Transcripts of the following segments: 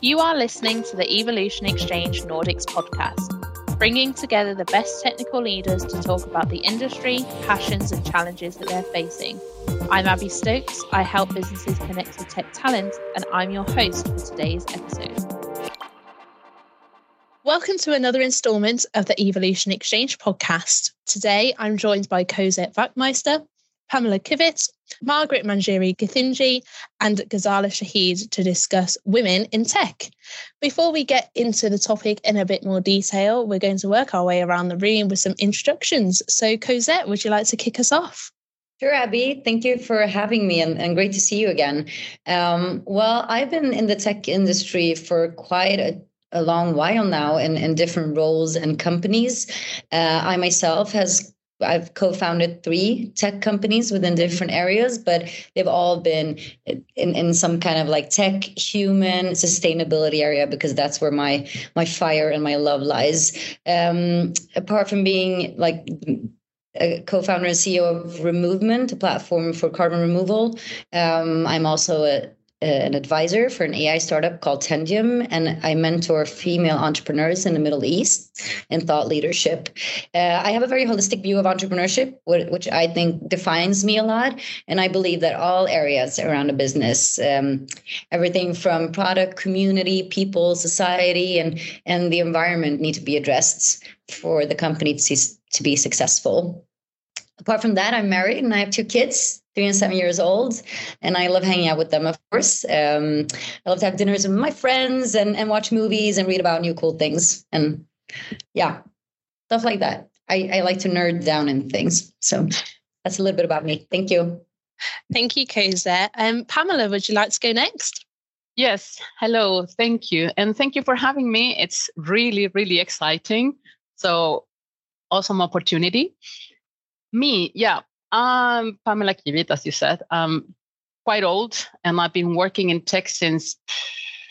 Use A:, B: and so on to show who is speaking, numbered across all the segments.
A: You are listening to the Evolution Exchange Nordics podcast, bringing together the best technical leaders to talk about the industry, passions, and challenges that they're facing. I'm Abi Stokes. I help businesses connect with tech talent, and I'm your host for today's episode. Welcome to another installment of the Evolution Exchange podcast. Today, I'm joined by Cozette Wachtmeister, Pamela Kiewitt, Margaret Wanjeri Githinji, and Ghazala Shahid to discuss women in tech. Before we get into the topic in a bit more detail, we're going to work our way around the room with some introductions. So, Cozette, would you like to kick us off?
B: Sure, Abi. Thank you for having me and, and great to see you again. Um, well, I've been in the tech industry for quite a a long while now in, in different roles and companies. Uh, I myself has I've co-founded three tech companies within different areas, but they've all been in, in some kind of like tech, human, sustainability area because that's where my my fire and my love lies. Um, apart from being like a co-founder and CEO of Removement, a platform for carbon removal, um, I'm also a an advisor for an AI startup called Tendium, and I mentor female entrepreneurs in the Middle East in thought leadership. Uh, I have a very holistic view of entrepreneurship, which I think defines me a lot. And I believe that all areas around a business, um, everything from product, community, people, society, and and the environment, need to be addressed for the company to, to be successful. Apart from that, I'm married and I have two kids three and seven years old, and I love hanging out with them. Of course, um, I love to have dinners with my friends and and watch movies and read about new cool things and yeah, stuff like that. I, I like to nerd down in things. So that's a little bit about me. Thank you.
A: Thank you, Cozette. Um, Pamela, would you like to go next?
C: Yes. Hello. Thank you. And thank you for having me. It's really, really exciting. So awesome opportunity. Me, yeah. I'm Pamela Kiewitt, as you said. I'm quite old, and I've been working in tech since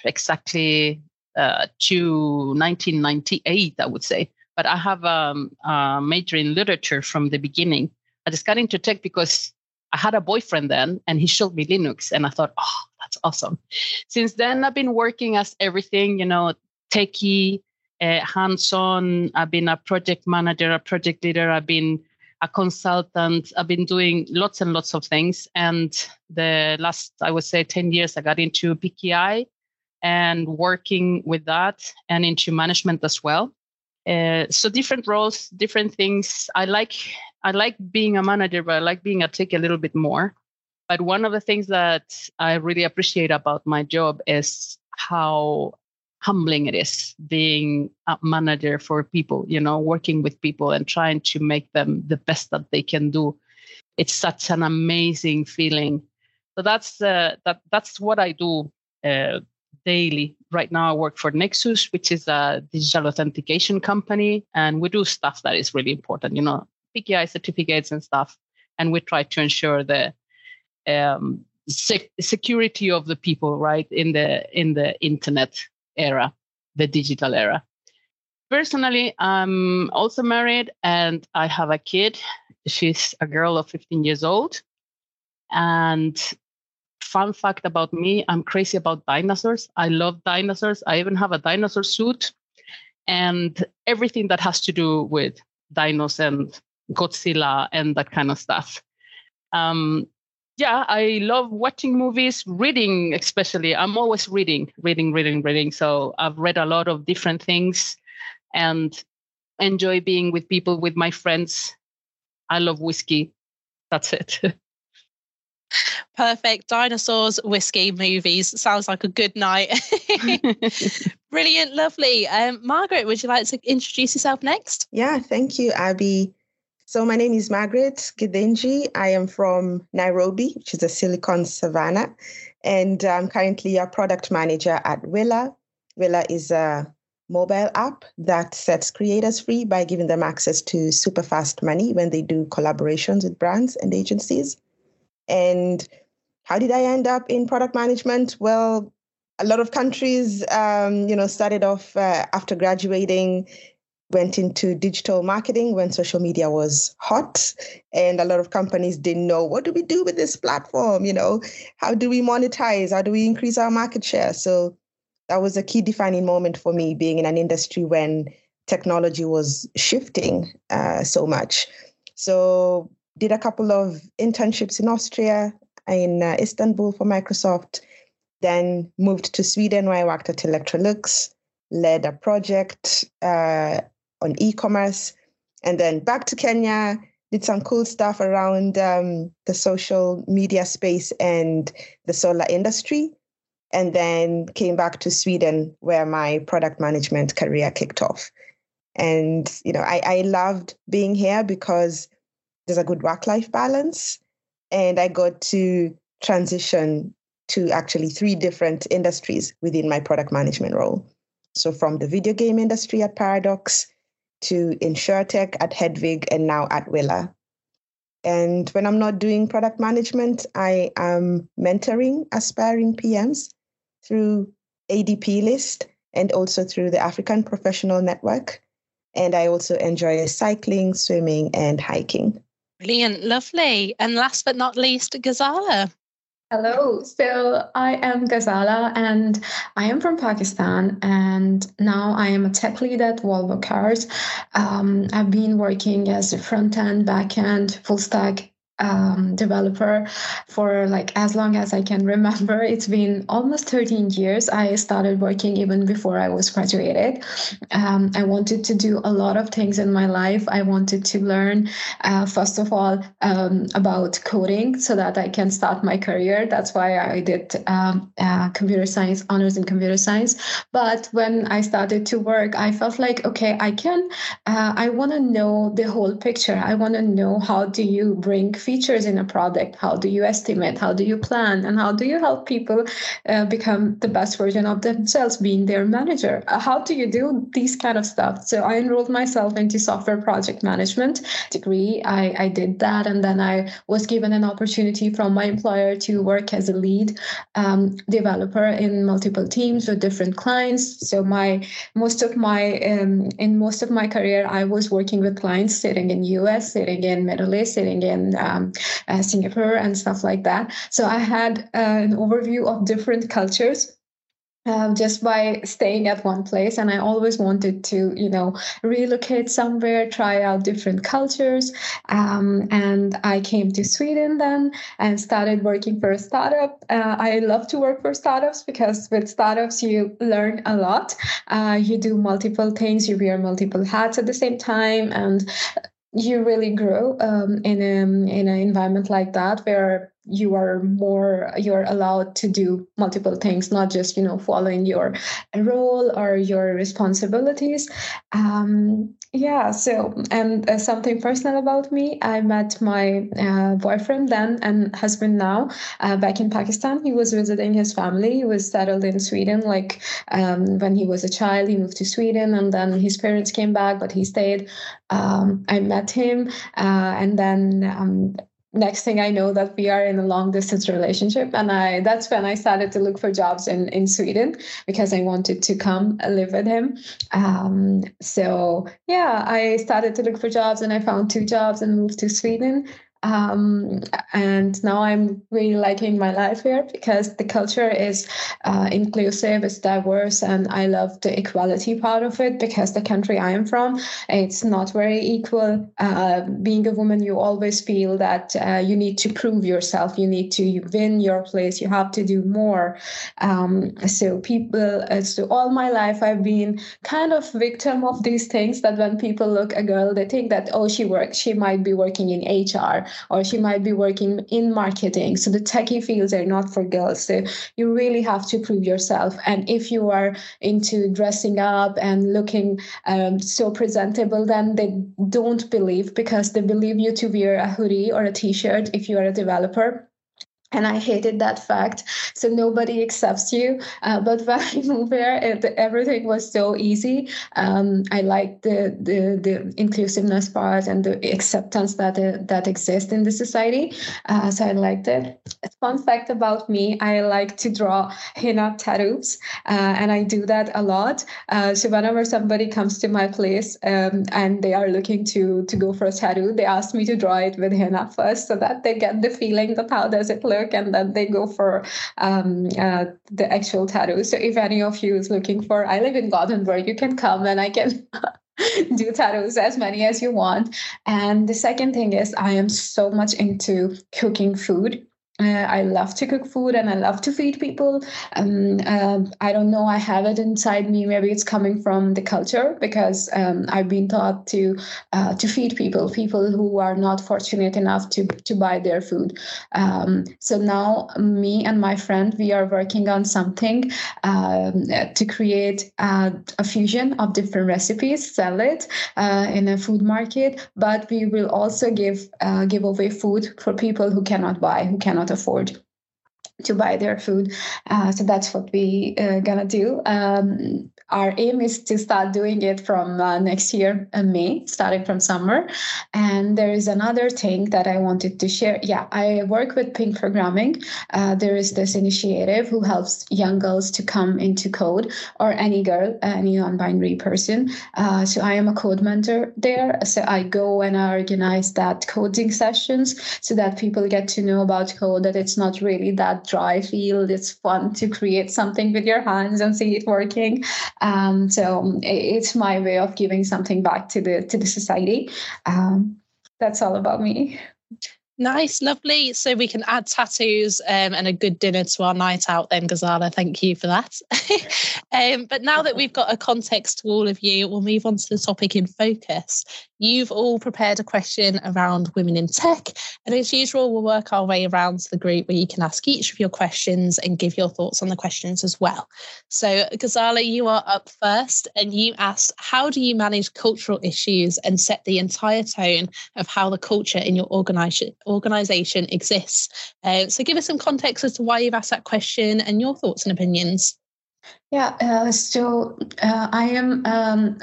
C: exactly uh, to 1998, I would say. But I have um, a major in literature from the beginning. I just got into tech because I had a boyfriend then, and he showed me Linux, and I thought, oh, that's awesome. Since then, I've been working as everything, you know, techie, uh, hands-on. I've been a project manager, a project leader. I've been a consultant. I've been doing lots and lots of things. And the last, I would say, 10 years, I got into PKI and working with that and into management as well. Uh, so different roles, different things. I like I like being a manager, but I like being a tech a little bit more. But one of the things that I really appreciate about my job is how humbling it is being a manager for people, you know, working with people and trying to make them the best that they can do. It's such an amazing feeling. So that's uh, that that's what I do uh, daily. Right now, I work for Nexus, which is a digital authentication company, and we do stuff that is really important. You know, PKI certificates and stuff, and we try to ensure the um, sec- security of the people, right, in the in the internet era, the digital era. Personally, I'm also married and I have a kid. She's a girl of 15 years old. And fun fact about me, I'm crazy about dinosaurs. I love dinosaurs. I even have a dinosaur suit and everything that has to do with dinos and Godzilla and that kind of stuff. Um, yeah, I love watching movies, reading especially. I'm always reading, reading, reading, reading. So I've read a lot of different things and enjoy being with people, with my friends. I love whiskey. That's it.
A: Perfect. Dinosaurs, whiskey, movies. Sounds like a good night. Brilliant. Lovely. Um, Margaret, would you like to introduce yourself next?
D: Yeah, thank you, Abi. So my name is Margaret Githinji. I am from Nairobi, which is a Silicon Savannah, and I'm currently a product manager at Willa. Willa is a mobile app that sets creators free by giving them access to super fast money when they do collaborations with brands and agencies. And how did I end up in product management? Well, a lot of countries, um, you know, started off uh, after graduating went into digital marketing when social media was hot. And a lot of companies didn't know what do we do with this platform? You know how do we monetize? How do we increase our market share? So that was a key defining moment for me being in an industry when technology was shifting uh, so much. So did a couple of internships in Austria, in uh, Istanbul for Microsoft, then moved to Sweden where I worked at Electrolux, led a project uh, on e-commerce, and then back to Kenya, did some cool stuff around um, the social media space and the solar industry, and then came back to Sweden where my product management career kicked off. And you know, I, I loved being here because there's a good work-life balance, and I got to transition to actually three different industries within my product management role. So from the video game industry at Paradox to InsurTech at Hedvig and now at Willa. And when I'm not doing product management, I am mentoring aspiring PMs through ADPList and also through the African Professional Network. And I also enjoy cycling, swimming, and hiking.
A: Brilliant, lovely. And last but not least, Ghazala.
E: Hello, so I am Ghazala and I am from Pakistan and now I am a tech lead at Volvo Cars. Um, I've been working as a front end, back end, full stack um, developer for like as long as I can remember. It's been almost 13 years. I started working even before I was graduated. Um, I wanted to do a lot of things in my life. I wanted to learn, uh, first of all, um, about coding so that I can start my career. That's why I did um, uh, computer science, honors in computer science. But when I started to work, I felt like, okay, I can, uh, I want to know the whole picture. I want to know how do you bring features in a product? How do you estimate? How do you plan? And how do you help people uh, become the best version of themselves being their manager? Uh, how do you do these kind of stuff? So i enrolled myself into software project management degree. I, I did that and then i was given an opportunity from my employer to work as a lead um, developer in multiple teams with different clients. So my most of my um, in most of my career i was working with clients sitting in us sitting in middle east sitting in uh, um, uh, Singapore and stuff like that. So I had uh, an overview of different cultures um, just by staying at one place. And i always wanted to you know relocate somewhere try out different cultures. Um, and i came to sweden then and started working for a startup. Uh, i love to work for startups because with startups you learn a lot. Uh, you do multiple things. You wear multiple hats at the same time. And you really grow um, in a, in an environment like that where you are more you're allowed to do multiple things not just you know following your role or your responsibilities. Um, yeah so and uh, something personal about me i met my uh, boyfriend then and husband now uh, back in pakistan. He was visiting his family. He was settled in sweden like um, when he was a child he moved to sweden and then his parents came back but he stayed. Um, i met him uh, and then um, next thing I know that we are in a long distance relationship. And I that's when I started to look for jobs in, in Sweden because I wanted to come live with him. Um, so yeah, I started to look for jobs and I found two jobs and moved to Sweden. Um, and now I'm really liking my life here because the culture is uh, inclusive, it's diverse, and I love the equality part of it because the country I am from, it's not very equal. Uh, being a woman, you always feel that uh, you need to prove yourself, you need to win your place, you have to do more. Um, so people, uh, so all my life I've been kind of victim of these things that when people look a girl, they think that oh she works, she might be working in HR or she might be working in marketing. So the techie fields are not for girls. So you really have to prove yourself. And if you are into dressing up and looking um, so presentable, then they don't believe because they believe you to wear a hoodie or a t-shirt if you are a developer and I hated that fact. So nobody accepts you. Uh, but when I moved here, it, everything was so easy. Um, I liked the, the the inclusiveness part and the acceptance that uh, that exists in the society. Uh, so I liked it. Fun fact about me: I like to draw henna tattoos, uh, and I do that a lot. Uh, so whenever somebody comes to my place um, and they are looking to to go for a tattoo, they ask me to draw it with henna first, so that they get the feeling of how does it look and then they go for um, uh, the actual tattoo. So if any of you is looking for, I live in Gothenburg, you can come and I can do tattoos as many as you want. And the second thing is I am so much into cooking food. Uh, I love to cook food and I love to feed people. Um, uh, I don't know, I have it inside me. Maybe it's coming from the culture because um, I've been taught to uh, to feed people, people who are not fortunate enough to to buy their food. Um, so now, me and my friend, we are working on something um, to create a fusion of different recipes, sell it uh, in a food market. But we will also give uh, give away food for people who cannot buy, who cannot cannot afford to buy their food. Uh, so that's what we uh, gonna do. Um, our aim is to start doing it from uh, next year, uh, May, starting from summer. And there is another thing that I wanted to share. Yeah, I work with Pink Programming. Uh, there is this initiative who helps young girls to come into code, or any girl, any non-binary person. Uh, so I am a code mentor there. So I go and I organize that coding sessions so that people get to know about code. That it's not really that dry field. It's fun to create something with your hands and see it working. Um, so it's my way of giving something back to the to the society. Um, that's all about me.
A: Nice, lovely. So we can add tattoos um, and a good dinner to our night out then, Ghazala. Thank you for that. um, but now that we've got a context to all of you, we'll move on to the topic in focus. You've all prepared a question around women in tech. And as usual, we'll work our way around to the group where you can ask each of your questions and give your thoughts on the questions as well. So, Ghazala, you are up first and you asked, How do you manage cultural issues and set the entire tone of how the culture in your organization? exists. Uh, so give us some context as to why you've asked that question and your thoughts and opinions.
E: Yeah, uh, so uh, I am. Um,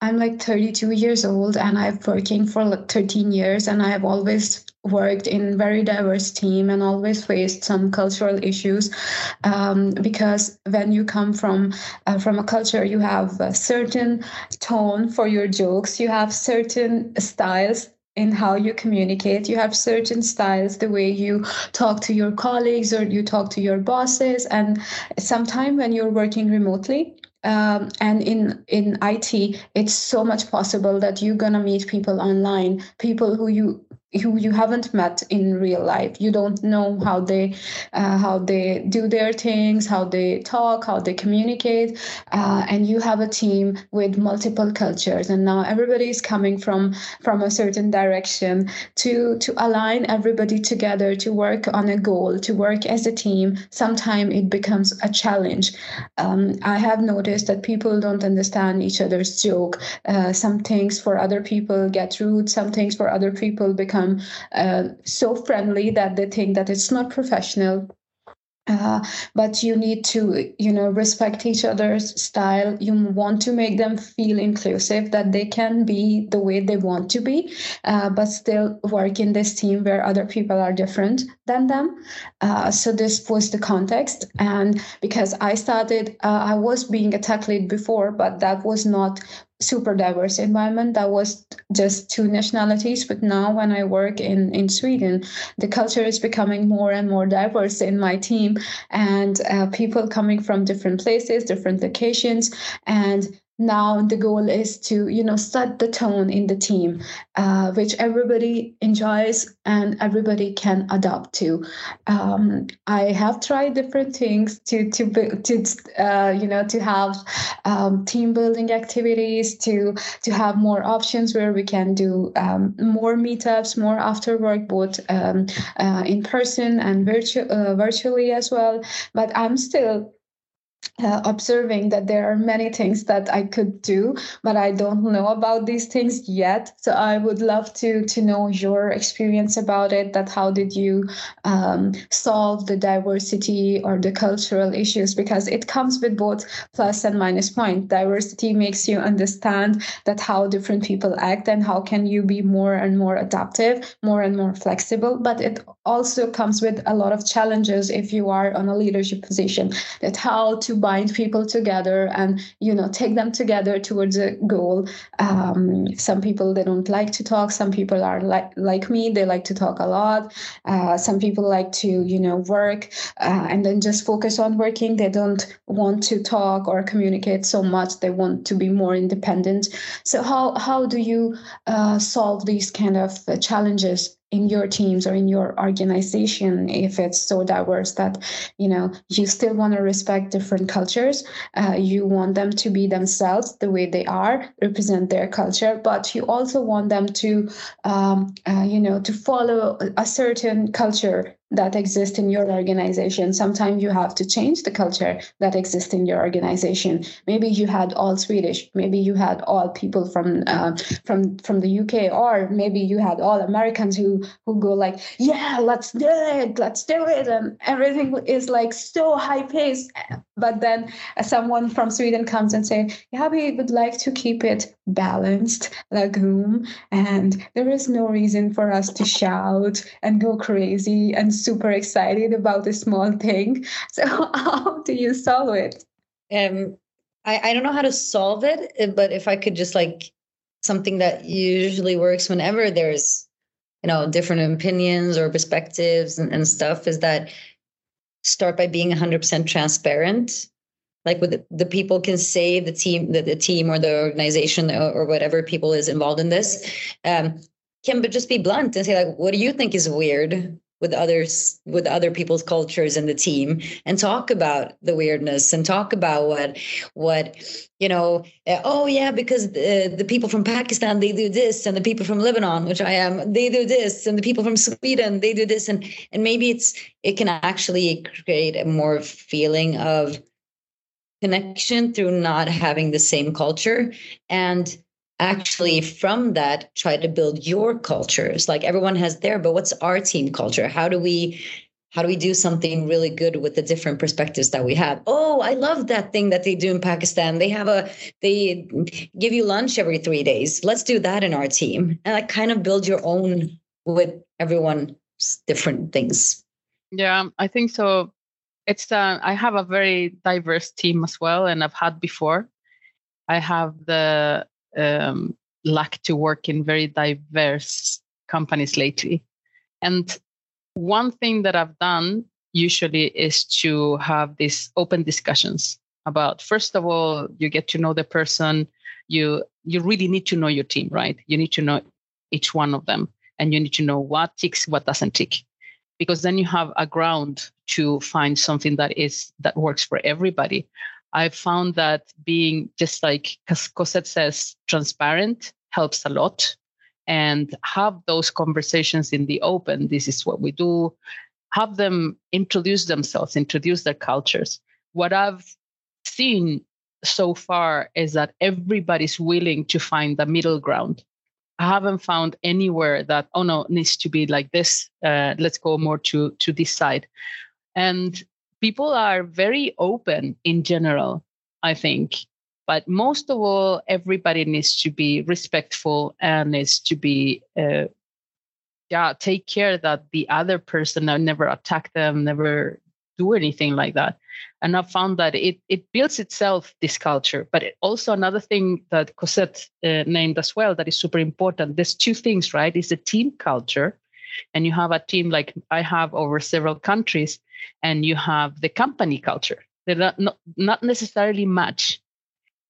E: I'm like 32 years old and I've working for like 13 years and I have always worked in very diverse team and always faced some cultural issues um, because when you come from uh, from a culture you have a certain tone for your jokes you have certain styles in how you communicate. You have certain styles, the way you talk to your colleagues or you talk to your bosses. And sometimes when you're working remotely, um, and in in IT, it's so much possible that you're gonna meet people online, people who you who you haven't met in real life. You don't know how they uh, how they do their things how they talk how they communicate uh, and you have a team with multiple cultures and now everybody is coming from from a certain direction to to align everybody together to work on a goal to work as a team. Sometimes it becomes a challenge. Um, i have noticed that people don't understand each other's joke. Uh, some things for other people get rude some things for other people become become uh, so friendly that they think that it's not professional. Uh, but you need to you know respect each other's style. You want to make them feel inclusive that they can be the way they want to be uh, but still work in this team where other people are different than them. Uh, so this was the context. And because i started uh, i was being a tech lead before but that was not super diverse environment that was just two nationalities but now when i work in in sweden the culture is becoming more and more diverse in my team and uh, people coming from different places different locations and now the goal is to you know set the tone in the team uh, which everybody enjoys and everybody can adapt to. Um, i have tried different things to to to uh, you know to have um, team building activities to to have more options where we can do um, more meetups more after work both um, uh, in person and virtual uh, virtually as well. But i'm still uh, observing that there are many things that I could do, but I don't know about these things yet. So I would love to to know your experience about it. That how did you um, solve the diversity or the cultural issues? Because it comes with both plus and minus point. Diversity makes you understand that how different people act and how can you be more and more adaptive, more and more flexible. But it also comes with a lot of challenges if you are on a leadership position. That how to bind people together and you know take them together towards a goal. Um, some people they don't like to talk. Some people are like like me they like to talk a lot. Uh, some people like to you know work uh, and then just focus on working. They don't want to talk or communicate so much. They want to be more independent. So how how do you uh, solve these kind of uh, challenges in your teams or in your organization if it's so diverse that you know you still want to respect different cultures uh, you want them to be themselves the way they are represent their culture but you also want them to um, uh, you know to follow a certain culture that exist in your organization. Sometimes you have to change the culture that exists in your organization. Maybe you had all Swedish, maybe you had all people from uh, from from the UK, or maybe you had all Americans who who go like, yeah, let's do it, let's do it, and everything is like so high paced. But then someone from Sweden comes and say, yeah, we would like to keep it balanced, lagom, and there is no reason for us to shout and go crazy and super excited about a small thing. So how do you solve it?
B: Um, I, I don't know how to solve it, eh, but if I could just like something that usually works whenever there's you know different opinions or perspectives and, and stuff is that start by being 100% transparent. Like with the, the, people can say the team the, the team or the organization or, or whatever people is involved in this um, can but just be blunt and say like what do you think is weird with others with other people's cultures in the team and talk about the weirdness and talk about what what you know uh, oh yeah because the, the people from pakistan they do this and the people from lebanon which i am they do this and the people from sweden they do this. And and maybe it's it can actually create a more feeling of connection through not having the same culture. And actually from that try to build your cultures. Like everyone has there but what's our team culture? How do we how do we do something really good with the different perspectives that we have? Oh i love that thing that they do in pakistan. They have a they give you lunch every three days. Let's do that in our team. And like kind of build your own with everyone's different things.
C: Yeah i think so. It's uh, i have a very diverse team as well and i've had before. I have the um, luck to work in very diverse companies lately. And one thing that I've done usually is to have these open discussions about first of all you get to know the person. You you really need to know your team right? You need to know each one of them and you need to know what ticks what doesn't tick. Because then you have a ground to find something that is that works for everybody I've found that being just like Cozette says, transparent helps a lot and have those conversations in the open. This is what we do. Have them introduce themselves, introduce their cultures. What I've seen so far is that everybody's willing to find the middle ground. I haven't found anywhere that oh no needs to be like this. Uh, let's go more to to this side, and people are very open in general, I think. But most of all, everybody needs to be respectful and needs to be, uh, yeah, take care that the other person uh, never attack them, never do anything like that. And I found that it it builds itself this culture. But also another thing that Cozette uh, named as well that is super important. There's two things, right? Is the team culture, and you have a team like I have over several countries, and you have the company culture. They're not, not, not necessarily match.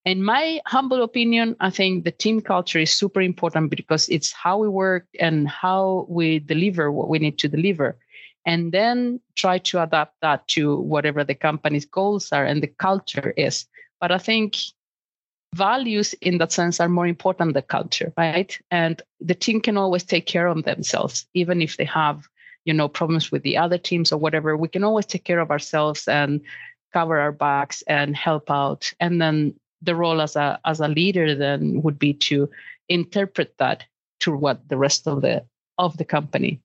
C: In my humble opinion, I think the team culture is super important because it's how we work and how we deliver what we need to deliver. And then try to adapt that to whatever the company's goals are and the culture is. But I think values in that sense are more important than culture, right? And the team can always take care of themselves, even if they have you know problems with the other teams or whatever. We can always take care of ourselves and cover our backs and help out. And then the role as a as a leader then would be to interpret that to what the rest of the of the company.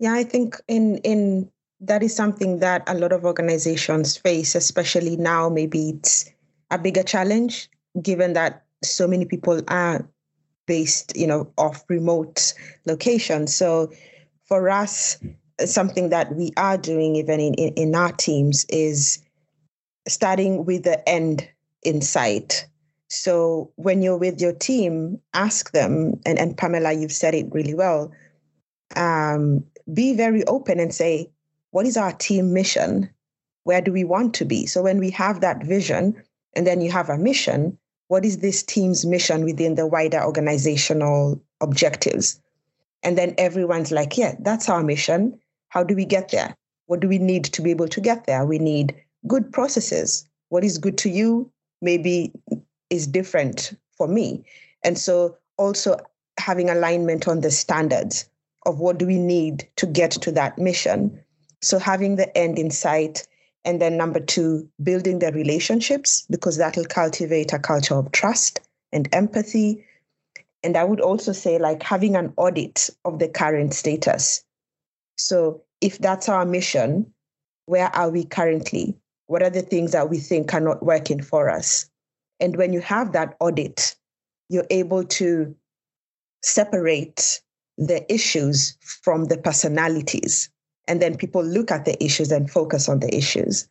D: Yeah i think in in that is something that a lot of organizations face especially now maybe it's a bigger challenge given that so many people are based you know off remote locations so for us, something that we are doing even in, in, in our teams is starting with the end in sight. So when you're with your team, ask them, and, and Pamela, you've said it really well. Um, be very open and say, what is our team mission? Where do we want to be? So when we have that vision, and then you have a mission, what is this team's mission within the wider organizational objectives? And then everyone's like, yeah, that's our mission. How do we get there? What do we need to be able to get there? We need good processes. What is good to you maybe is different for me. And so also having alignment on the standards of what do we need to get to that mission. So having the end in sight. And then number two, building the relationships because that'll cultivate a culture of trust and empathy. And I would also say like having an audit of the current status. So if that's our mission, where are we currently? What are the things that we think are not working for us? And when you have that audit, you're able to separate the issues from the personalities. And then people look at the issues and focus on the issues.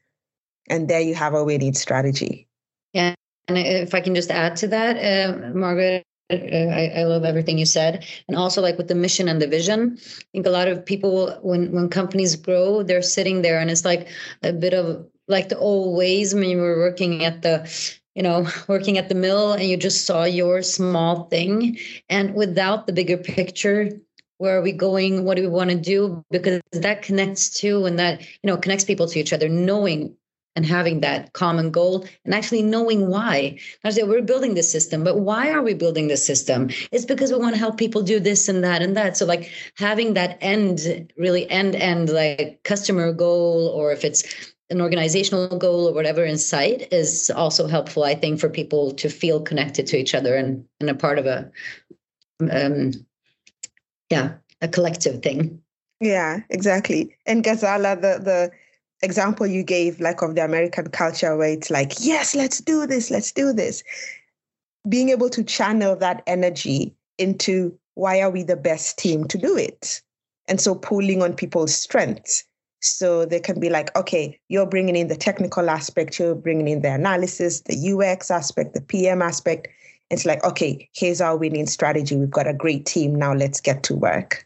D: And there you have a winning strategy.
B: Yeah. And if I can just add to that, uh, Margaret, uh, I, I, love everything you said, and also like with the mission and the vision. I think a lot of people, when when companies grow, they're sitting there, and it's like a bit of like the old ways when you were working at the you know, working at the mill and you just saw your small thing. And without the bigger picture, where are we going? What do we want to do? Because that connects to and that, you know, connects people to each other, knowing and having that common goal and actually knowing why. I say we're building this system, but why are we building this system? It's because we want to help people do this and that and that. So like having that end, really end end like customer goal, or if it's an organizational goal or whatever in sight is also helpful, I think, for people to feel connected to each other and, and a part of a, um, yeah, a collective thing.
D: Yeah, exactly. And Ghazala, the the example you gave, like of the American culture, where it's like, yes, let's do this, let's do this. Being able to channel that energy into why are we the best team to do it? And so pulling on people's strengths so they can be like, okay, you're bringing in the technical aspect, you're bringing in the analysis, the UX aspect, the PM aspect. It's like, okay, here's our winning strategy. We've got a great team. Now let's get to work.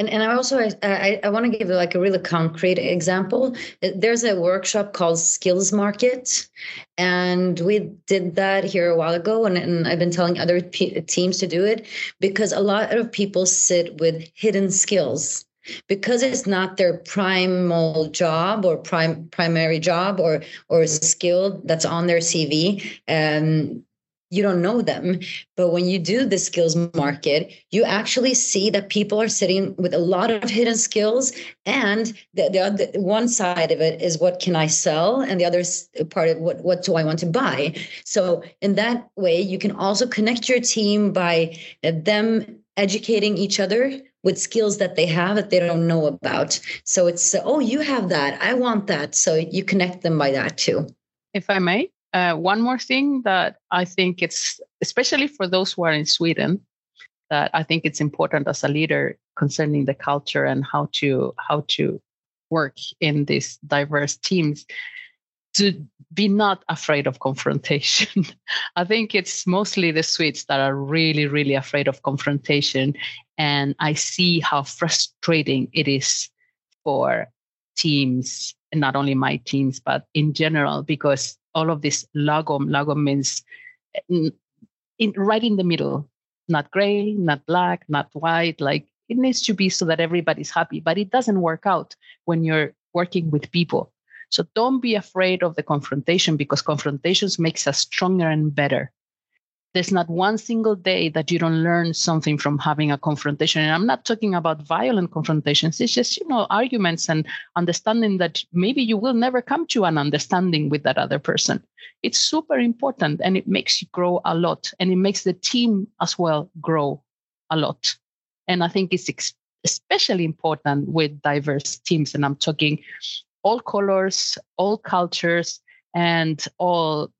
B: And, and I also I, I, want to give like a really concrete example. There's a workshop called Skills Market, and we did that here a while ago. And, and I've been telling other p- teams to do it because a lot of people sit with hidden skills because it's not their primal job or prime primary job or or skill that's on their CV um you don't know them but when you do the skills market you actually see that people are sitting with a lot of hidden skills and the, the other one side of it is what can i sell and the other part of what what do i want to buy so in that way you can also connect your team by them educating each other with skills that they have that they don't know about. So it's, uh, oh, you have that. I want that. So you connect them by that too.
C: If I may, uh, one more thing that I think it's, especially for those who are in Sweden, that I think it's important as a leader concerning the culture and how to how to work in these diverse teams to be not afraid of confrontation. I think it's mostly the Swedes that are really, really afraid of confrontation. And I see how frustrating it is for teams, not only my teams, but in general, because all of this lagom, lagom means eh, in, in, right in the middle, not gray, not black, not white. Like it needs to be so that everybody's happy, but it doesn't work out when you're working with people so don't be afraid of the confrontation because confrontations makes us stronger and better. There's not one single day that you don't learn something from having a confrontation. And I'm not talking about violent confrontations. It's just, you know, arguments and understanding that maybe you will never come to an understanding with that other person. It's super important and it makes you grow a lot and it makes the team as well grow a lot. And I think it's ex- especially important with diverse teams. And I'm talking all colors, all cultures, and all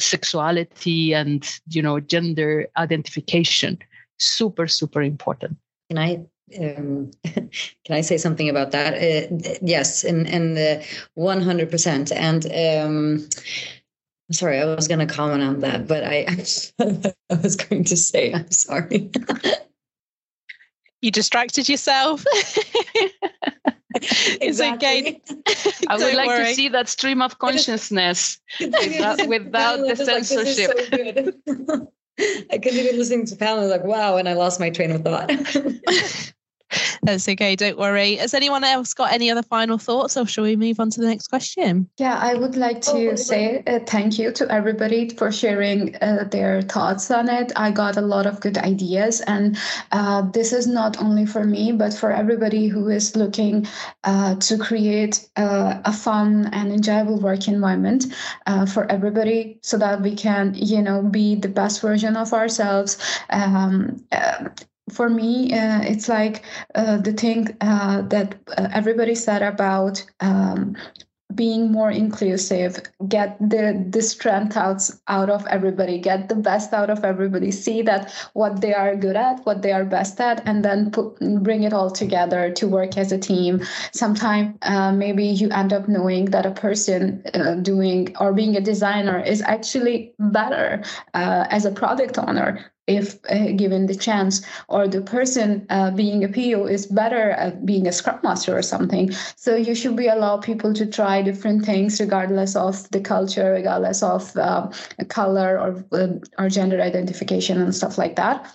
C: sexuality and you know gender identification. Super, super important.
B: Can I um, can I say something about that? Uh, yes, and and one hundred percent. And um, sorry, I was going to comment on that, but I I was going to say I'm sorry.
A: you distracted yourself. it's okay.
C: I would like worry. to see that stream of consciousness without, without the censorship.
B: Like, I continued listening to Pamela, like, wow, and I lost my train of thought.
A: That's okay. Don't worry. Has anyone else got any other final thoughts, or shall we move on to the next question?
E: Yeah, I would like to oh, say uh, thank you to everybody for sharing uh, their thoughts on it. I got a lot of good ideas, and uh, this is not only for me, but for everybody who is looking uh, to create uh, a fun and enjoyable work environment uh, for everybody, so that we can, you know, be the best version of ourselves. Um, for me, uh, it's like uh, the thing uh, that uh, everybody said about um, being more inclusive, get the the strength out out of everybody, get the best out of everybody, see that what they are good at, what they are best at, and then put, bring it all together to work as a team. Sometimes uh, maybe you end up knowing that a person uh, doing or being a designer is actually better uh, as a product owner if uh, given the chance, or the person uh, being a PO is better at being a scrum master or something. So you should be allow people to try different things regardless of the culture, regardless of uh, color or uh, or gender identification and stuff like that.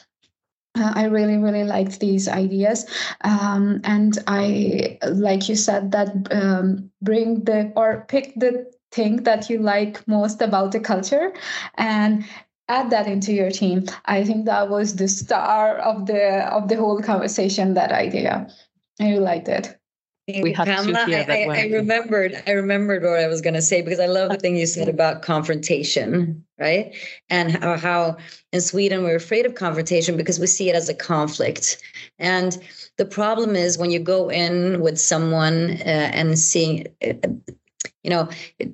E: Uh, I really, really liked these ideas. Um, and I, like you said, that um, bring the or pick the thing that you like most about the culture and add that into your team i think that was the star of the of the whole conversation that idea i really liked it
B: we have Pamela, to I, I, I, remembered I remembered what I was going to say because I love the thing you said about confrontation, right? And how, how in Sweden we're afraid of confrontation because we see it as a conflict. And the problem is when you go in with someone uh, and seeing uh, you know,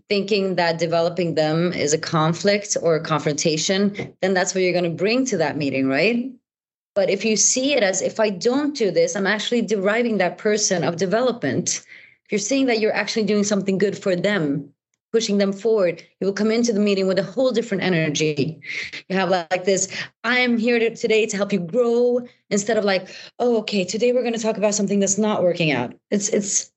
B: thinking that developing them is a conflict or a confrontation, then that's what you're going to bring to that meeting, right? But if you see it as if I don't do this, I'm actually deriving that person of development. If you're seeing that you're actually doing something good for them, pushing them forward, you will come into the meeting with a whole different energy. You have like this I am here to, today to help you grow instead of like, oh, okay, today we're going to talk about something that's not working out. It's it's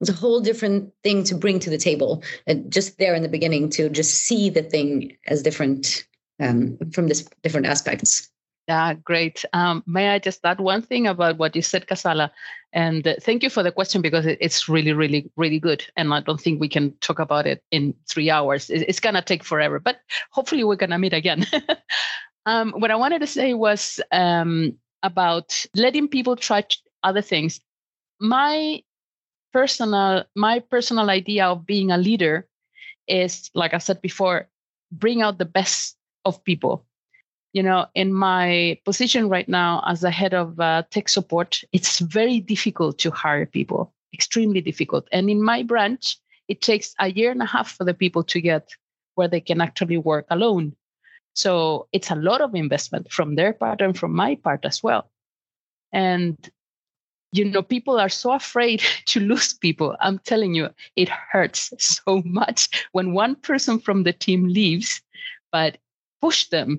B: it's a whole different thing to bring to the table and just there in the beginning to just see the thing as different um, from this different aspects.
C: Yeah great. Um, may i just add one thing about what you said Ghazala? And uh, thank you for the question because it's really really really good and i don't think we can talk about it in three hours. It's going to take forever but hopefully we're going to meet again. Um, what i wanted to say was um, about letting people try other things. My personal my personal idea of being a leader is like i said before bring out the best of people. You know in my position right now as the head of uh, tech support it's very difficult to hire people extremely difficult. And in my branch it takes a year and a half for the people to get where they can actually work alone. So it's a lot of investment from their part and from my part as well. And you know people are so afraid to lose people. I'm telling you it hurts so much when one person from the team leaves but push them.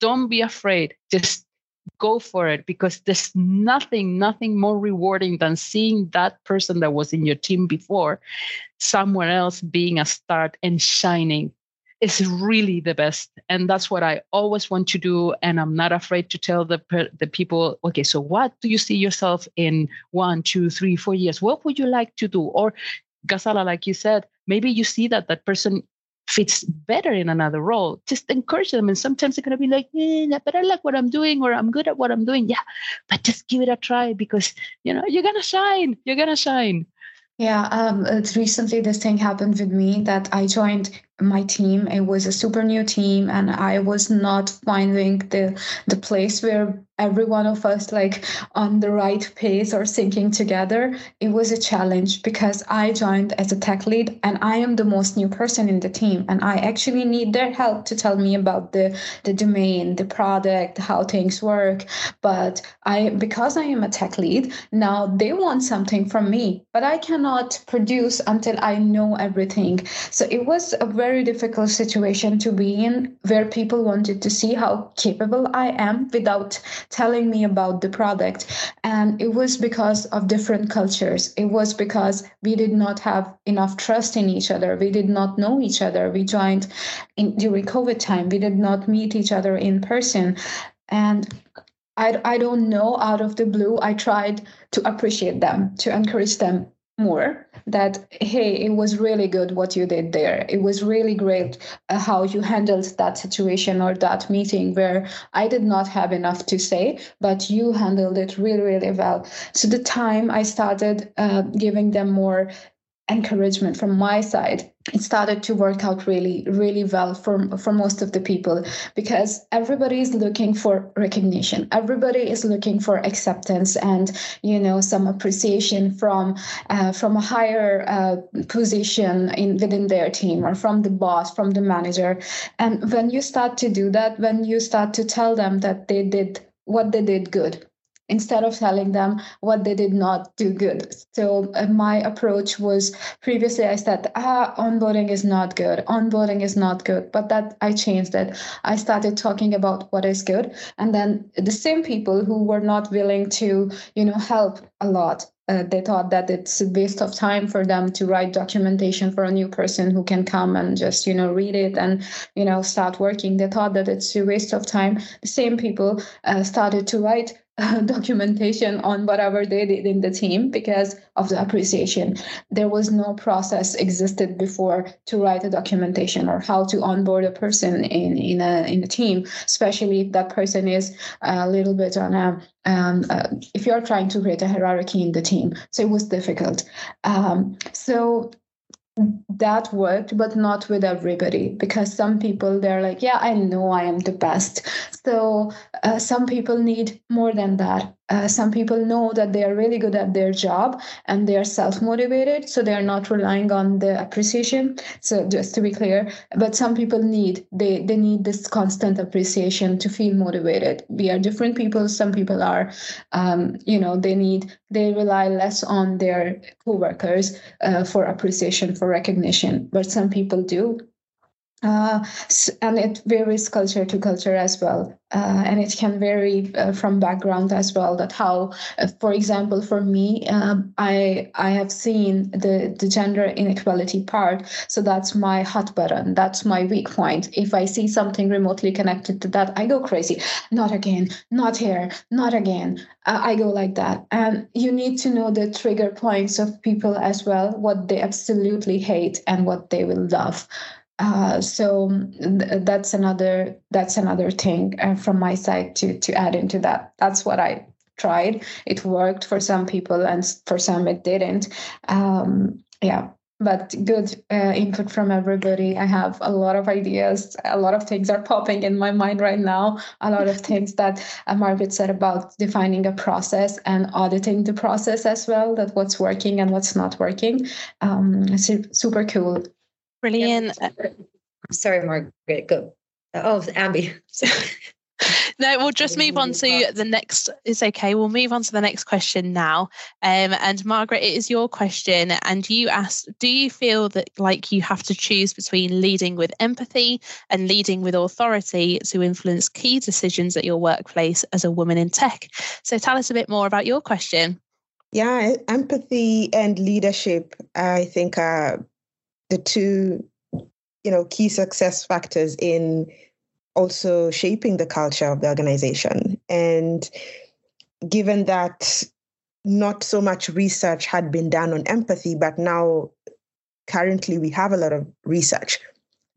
C: Don't be afraid. Just go for it because there's nothing nothing more rewarding than seeing that person that was in your team before somewhere else being a start and shining is really the best. And that's what i always want to do. And i'm not afraid to tell the the people okay so what do you see yourself in one two three four years? What would you like to do? Or Ghazala, like you said maybe you see that that person fits better in another role. Just encourage them. And sometimes they're going to be like eh, but i like what i'm doing or i'm good at what i'm doing. Yeah but just give it a try because you know you're going to shine. You're going to shine.
E: Yeah, um, recently this thing happened with me that I joined my team. It was a super new team, and I was not finding the the place where every one of us like on the right pace or syncing together. It was a challenge because i joined as a tech lead and i am the most new person in the team and i actually need their help to tell me about the the domain the product how things work. But i because i am a tech lead now they want something from me but i cannot produce until i know everything. So it was a very difficult situation to be in where people wanted to see how capable i am without telling me about the product. And it was because of different cultures. It was because we did not have enough trust in each other. We did not know each other. We joined in, during COVID time. We did not meet each other in person. And I, I don't know, out of the blue, I tried to appreciate them, to encourage them more that hey it was really good what you did there. It was really great uh, how you handled that situation or that meeting where i did not have enough to say but you handled it really really well. So the time i started uh, giving them more encouragement from my side it started to work out really really well for for most of the people because everybody is looking for recognition. Everybody is looking for acceptance and you know some appreciation from uh, from a higher uh, position in within their team or from the boss from the manager. And when you start to do that when you start to tell them that they did what they did good instead of telling them what they did not do good. So uh, my approach was previously I said, ah, onboarding is not good. Onboarding is not good. But that I changed it. I started talking about what is good. And then the same people who were not willing to, you know, help a lot uh, they thought that it's a waste of time for them to write documentation for a new person who can come and just you know read it and you know start working they thought that it's a waste of time the same people uh, started to write documentation on whatever they did in the team because of the appreciation. There was no process existed before to write a documentation or how to onboard a person in in a in a team especially if that person is a little bit on a um, uh, if you're trying to create a hierarchy in the team. So it was difficult. Um, so that worked but not with everybody because some people they're like yeah i know i am the best. So uh, some people need more than that uh, some people know that they are really good at their job and they are self-motivated so they are not relying on the appreciation. So just to be clear but some people need they they need this constant appreciation to feel motivated. We are different people. Some people are um, you know they need they rely less on their co-workers uh, for appreciation for recognition but some people do uh, and it varies culture to culture as well. Uh, and it can vary uh, from background as well that how uh, for example for me um, i i have seen the the gender inequality part so that's my hot button. That's my weak point. If i see something remotely connected to that i go crazy. Not again. Not here. Not again. Uh, i go like that. And you need to know the trigger points of people as well what they absolutely hate and what they will love uh, so th- that's another that's another thing uh, from my side to to add into that. That's what I tried. It worked for some people, and for some it didn't. Um, yeah, but good uh, input from everybody. I have a lot of ideas. A lot of things are popping in my mind right now. A lot of things that uh, Margaret said about defining a process and auditing the process as well, that what's working and what's not working. Um, super cool.
A: Brilliant.
B: Sorry, Margaret. Go. Oh, Abi.
A: no, we'll just move on to the next. It's okay. We'll move on to the next question now. Um, and Margaret, it is your question. And you asked, do you feel that like you have to choose between leading with empathy and leading with authority to influence key decisions at your workplace as a woman in tech? So tell us a bit more about your question.
D: Yeah, empathy and leadership, I think, are the two you know key success factors in also shaping the culture of the organization. And given that not so much research had been done on empathy but now currently we have a lot of research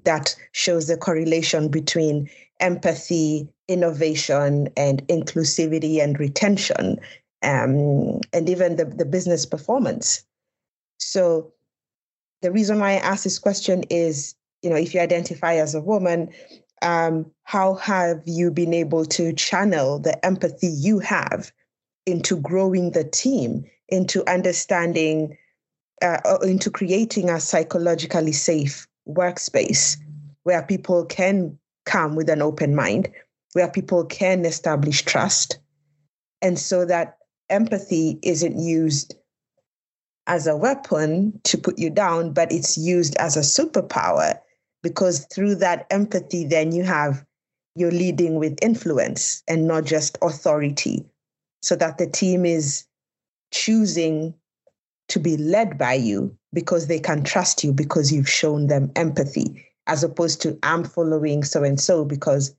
D: that shows the correlation between empathy innovation and inclusivity and retention um, and even the, the business performance. So the reason why I ask this question is you know, if you identify as a woman, um, how have you been able to channel the empathy you have into growing the team, into understanding, uh, into creating a psychologically safe workspace where people can come with an open mind, where people can establish trust, and so that empathy isn't used as a weapon to put you down, but it's used as a superpower because through that empathy, then you have you're leading with influence and not just authority, so that the team is choosing to be led by you because they can trust you because you've shown them empathy, as opposed to I'm following so and so because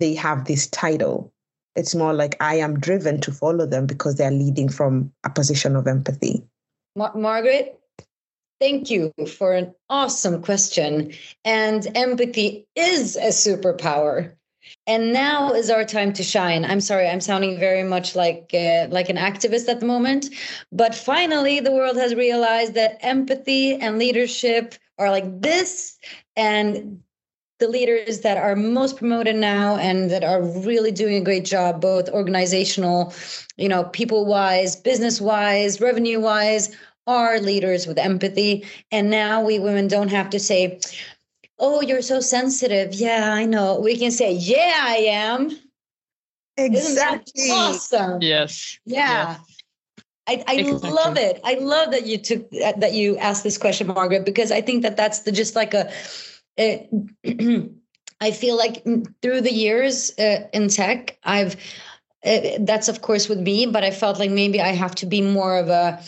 D: they have this title. It's more like I am driven to follow them because they're leading from a position of empathy.
B: Mar- Margaret, thank you for an awesome question. And empathy is a superpower. And now is our time to shine. I'm sorry, I'm sounding very much like uh, like an activist at the moment, but finally the world has realized that empathy and leadership are like this and the leaders that are most promoted now and that are really doing a great job both organizational you know people wise business wise revenue wise are leaders with empathy. And now we women don't have to say oh you're so sensitive. Yeah i know. We can say yeah i am.
D: Exactly.
B: awesome?
C: Yes.
B: Yeah. Yes. I, I exactly. love it. I love that you took that you asked this question, Margaret, because I think that that's the just like a it, I feel like through the years uh, in tech, I've uh, that's of course with me, but I felt like maybe I have to be more of a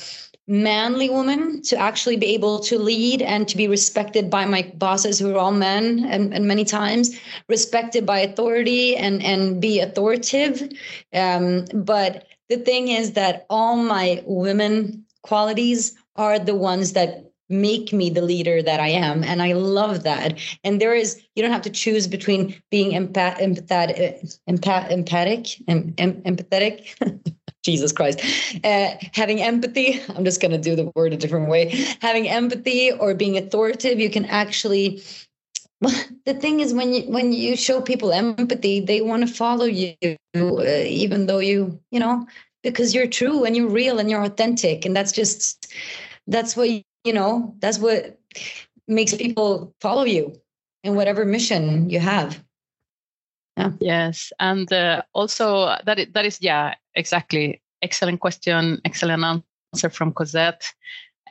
B: manly woman to actually be able to lead and to be respected by my bosses who are all men and, and many times respected by authority and and be authoritative um, but the thing is that all my women qualities are the ones that make me the leader that I am. And I love that. And there is, you don't have to choose between being empath, empathetic, empath, empathic, em, em, empathetic. Jesus Christ. Uh, having empathy, I'm just going to do the word a different way. Having empathy or being authoritative, you can actually Well, the thing is when you when you show people empathy they want to follow you uh, even though you you know because you're true and you're real and you're authentic and that's just that's what you know that's what makes people follow you in whatever mission you have
C: yeah. yes and uh, also that is, that is yeah exactly. Excellent question excellent answer from Cozette.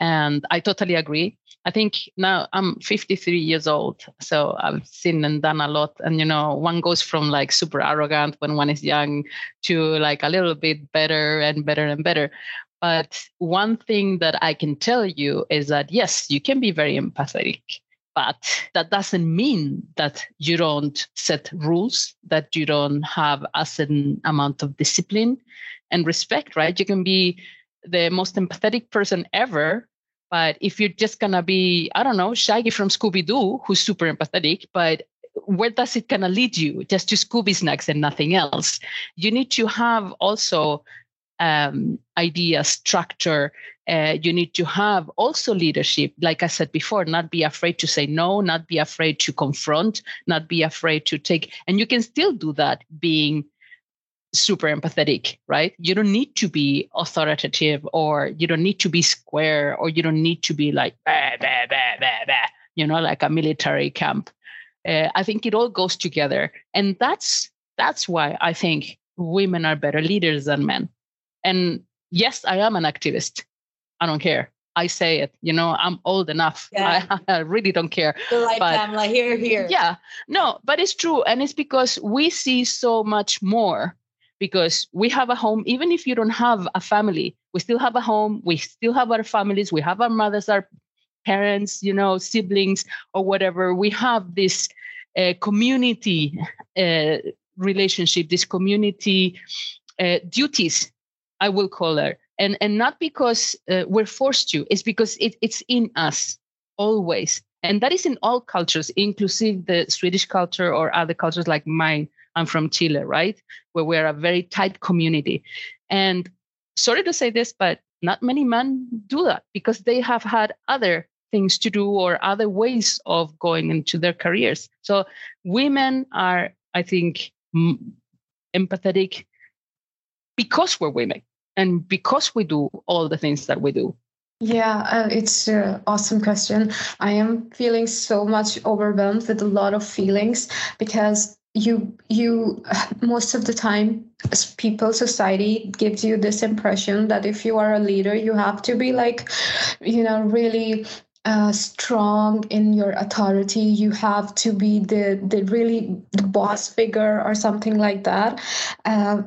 C: And i totally agree. I think now i'm 53 years old so i've seen and done a lot. And you know one goes from like super arrogant when one is young to like a little bit better and better and better. But one thing that I can tell you is that yes, you can be very empathetic, but that doesn't mean that you don't set rules, that you don't have a certain amount of discipline and respect, right? You can be the most empathetic person ever, but if you're just gonna be, I don't know, Shaggy from Scooby Doo, who's super empathetic, but where does it gonna lead you? Just to Scooby snacks and nothing else. You need to have also um, idea, structure. Uh, you need to have also leadership. Like I said before, not be afraid to say no, not be afraid to confront, not be afraid to take. And you can still do that being super empathetic, right? You don't need to be authoritative or you don't need to be square or you don't need to be like, bah, bah, bah, you know, like a military camp. Uh, I think it all goes together. And that's that's why I think women are better leaders than men and yes, I am an activist. I don't care. I say it, you know, I'm old enough. Yeah. I, I really don't care.
B: The right but, Pamela, here, here.
C: Yeah, no, but it's true. And it's because we see so much more because we have a home, even if you don't have a family, we still have a home, we still have our families, we have our mothers, our parents, you know, siblings or whatever. We have this uh, community uh, relationship, this community uh, duties I will call her. And, and not because uh, we're forced to, it's because it, it's in us always. And that is in all cultures, inclusive the Swedish culture or other cultures like mine. I'm from Chile, right? Where we're a very tight community. And sorry to say this, but not many men do that because they have had other things to do or other ways of going into their careers. So women are, I think, empathetic because we're women and because we do all the things that we do.
E: Yeah, uh, it's an awesome question. I am feeling so much overwhelmed with a lot of feelings because you you most of the time people society gives you this impression that if you are a leader you have to be like you know really uh, strong in your authority you have to be the the really the boss figure or something like that uh,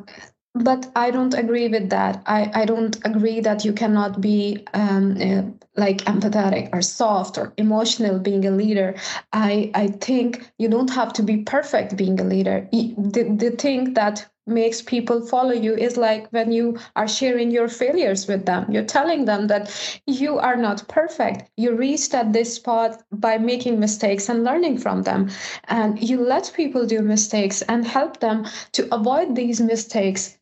E: but i don't agree with that. I, I don't agree that you cannot be um, uh, like empathetic or soft or emotional being a leader. I i think you don't have to be perfect being a leader. The, the thing that makes people follow you is like when you are sharing your failures with them. You're telling them that you are not perfect. You reached at this spot by making mistakes and learning from them. And you let people do mistakes and help them to avoid these mistakes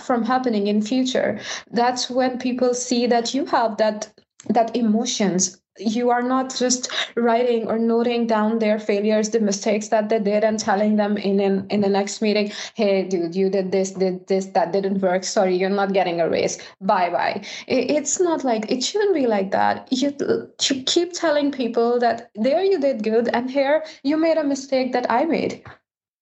E: from happening in future. That's when people see that you have that that emotions. You are not just writing or noting down their failures the mistakes that they did and telling them in an, in the next meeting hey dude you did this did this that didn't work. Sorry you're not getting a raise. Bye bye. It's not like it shouldn't be like that. You, you keep telling people that there you did good and here you made a mistake that i made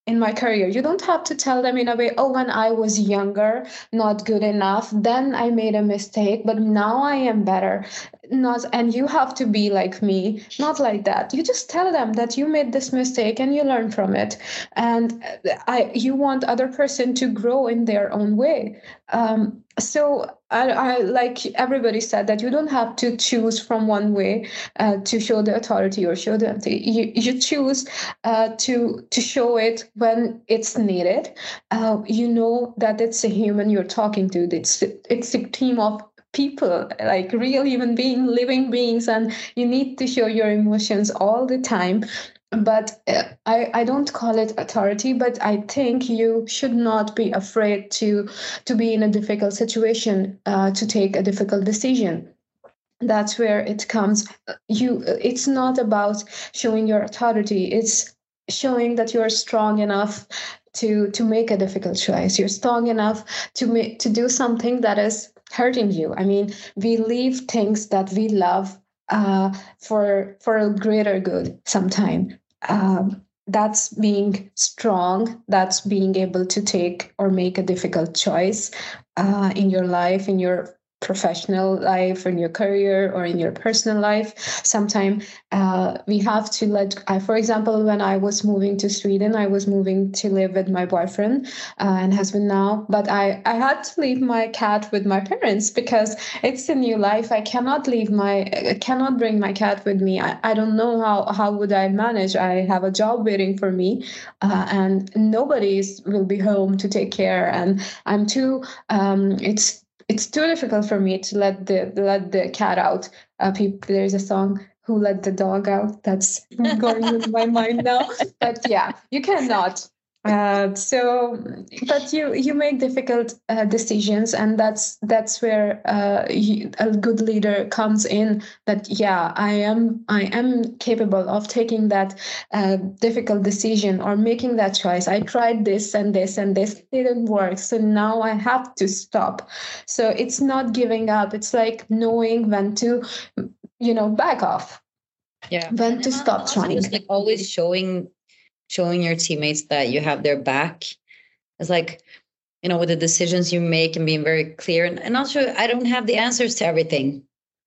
E: in my career. You don't have to tell them in a way, oh, when I was younger, not good enough, then I made a mistake, but now I am better. Not and you have to be like me, not like that. You just tell them that you made this mistake and you learn from it. And I you want other person to grow in their own way. Um, so I, I, like everybody said that you don't have to choose from one way uh, to show the authority or show the you, you choose uh, to to show it when it's needed uh, you know that it's a human you're talking to it's it's a team of people like real human being living beings and you need to show your emotions all the time. But uh, I, I don't call it authority but i think you should not be afraid to to be in a difficult situation uh, to take a difficult decision. That's where it comes. You it's not about showing your authority. It's showing that you're strong enough to to make a difficult choice. You're strong enough to make to do something that is hurting you. I mean we leave things that we love uh, for for a greater good sometime. Um, that's being strong that's being able to take or make a difficult choice uh, in your life in your professional life or in your career or in your personal life. Sometimes uh, we have to let I, for example when i was moving to sweden i was moving to live with my boyfriend uh, and husband now. But i i had to leave my cat with my parents because it's a new life. I cannot leave my I cannot bring my cat with me. I, I don't know how how would i manage? I have a job waiting for me uh, and nobody will be home to take care. And i'm too um, it's it's too difficult for me to let the let the cat out. Uh, people, there's a song "Who Let the Dog Out" that's going in my mind now. But yeah, you cannot uh, so, but you you make difficult uh, decisions, and that's that's where uh, you, a good leader comes in. That yeah, I am I am capable of taking that uh, difficult decision or making that choice. I tried this and this and this didn't work, so now I have to stop. So it's not giving up. It's like knowing when to, you know, back off.
B: Yeah,
E: when to stop trying.
B: It's like always showing showing your teammates that you have their back. It's like you know with the decisions you make and being very clear. And, and also i don't have the answers to everything.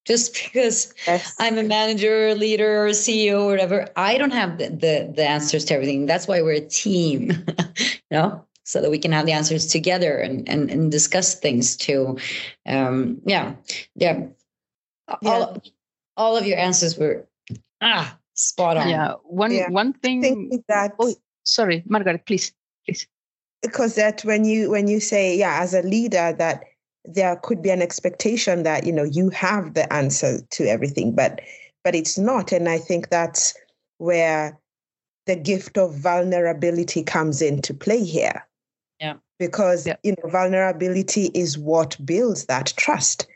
B: Just because yes. i'm a manager or leader or ceo or whatever i don't have the, the, the answers to everything. That's why we're a team you know so that we can have the answers together and and, and discuss things too. Um yeah yeah, yeah. all all of your answers were ah spot on.
C: Yeah. One yeah. one thing
D: that
C: oh sorry, Margaret, please, please.
D: Because that when you when you say, yeah, as a leader that there could be an expectation that, you know, you have the answer to everything, but but it's not. And I think that's where the gift of vulnerability comes into play here.
B: Yeah.
D: Because
C: yeah.
D: you know, vulnerability is what builds that trust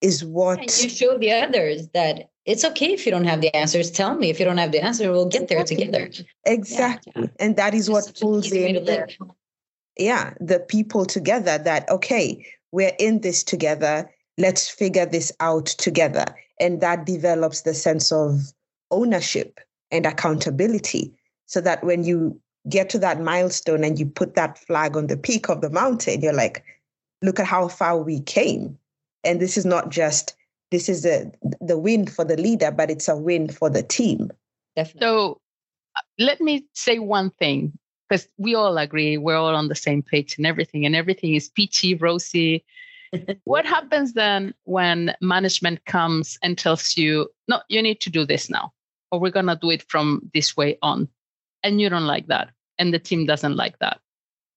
D: is what
B: and you show the others that it's okay if you don't have the answers. Tell me if you don't have the answer, we'll get there together.
D: Exactly. Yeah. And that is what pulls in the, yeah, the people together that, okay, we're in this together. Let's figure this out together. And that develops the sense of ownership and accountability so that when you get to that milestone and you put that flag on the peak of the mountain, you're like, look at how far we came. And this is not just this is the the win for the leader, but it's a win for the team.
C: Definitely. So uh, let me say one thing because we all agree we're all on the same page and everything, and everything is peachy, rosy. what happens then when management comes and tells you, no, you need to do this now, or we're gonna do it from this way on, and you don't like that, and the team doesn't like that?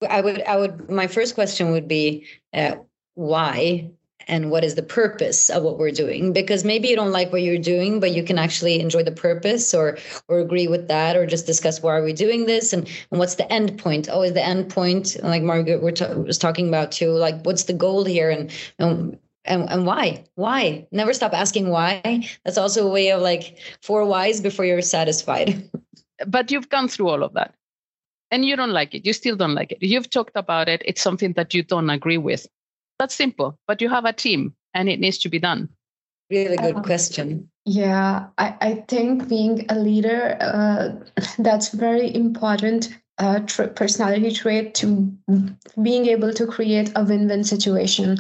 B: I would, I would. My first question would be, uh, why and what is the purpose of what we're doing? Because maybe you don't like what you're doing but you can actually enjoy the purpose or or agree with that or just discuss why are we doing this and, and what's the end point? Oh is the end point like margaret was talking about too like what's the goal here and, and and and why? Why? Never stop asking why. That's also a way of like four whys before you're satisfied.
C: But you've gone through all of that. And you don't like it. You still don't like it. You've talked about it. It's something that you don't agree with that's simple, but you have a team and it needs to be done.
B: Really good um, question.
E: Yeah, I, I think being a leader, uh, that's very important uh, tra- personality trait to being able to create a win-win situation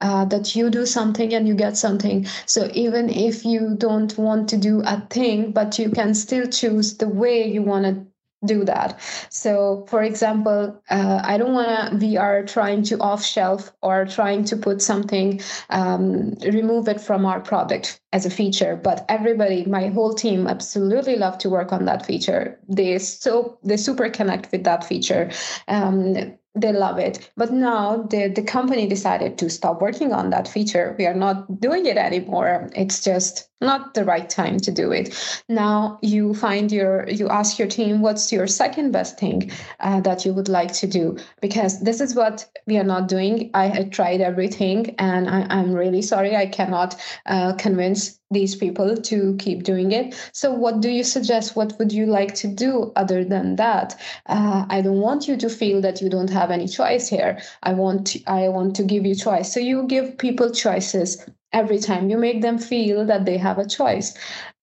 E: uh, that you do something and you get something so even if you don't want to do a thing but you can still choose the way you want to do that. So, for example, uh, I don't want to, we are trying to off shelf or trying to put something, um, remove it from our product as a feature, but everybody, my whole team absolutely love to work on that feature. They so, they super connect with that feature. Um, they love it. But now the, the company decided to stop working on that feature. We are not doing it anymore. It's just not the right time to do it. Now you find your, you ask your team, what's your second best thing uh, that you would like to do? Because this is what we are not doing. I had tried everything and I, am really sorry. I cannot uh, convince these people to keep doing it. So, what do you suggest? What would you like to do other than that? Uh, I don't want you to feel that you don't have any choice here. I want to, I want to give you choice. So you give people choices every time you make them feel that they have a choice.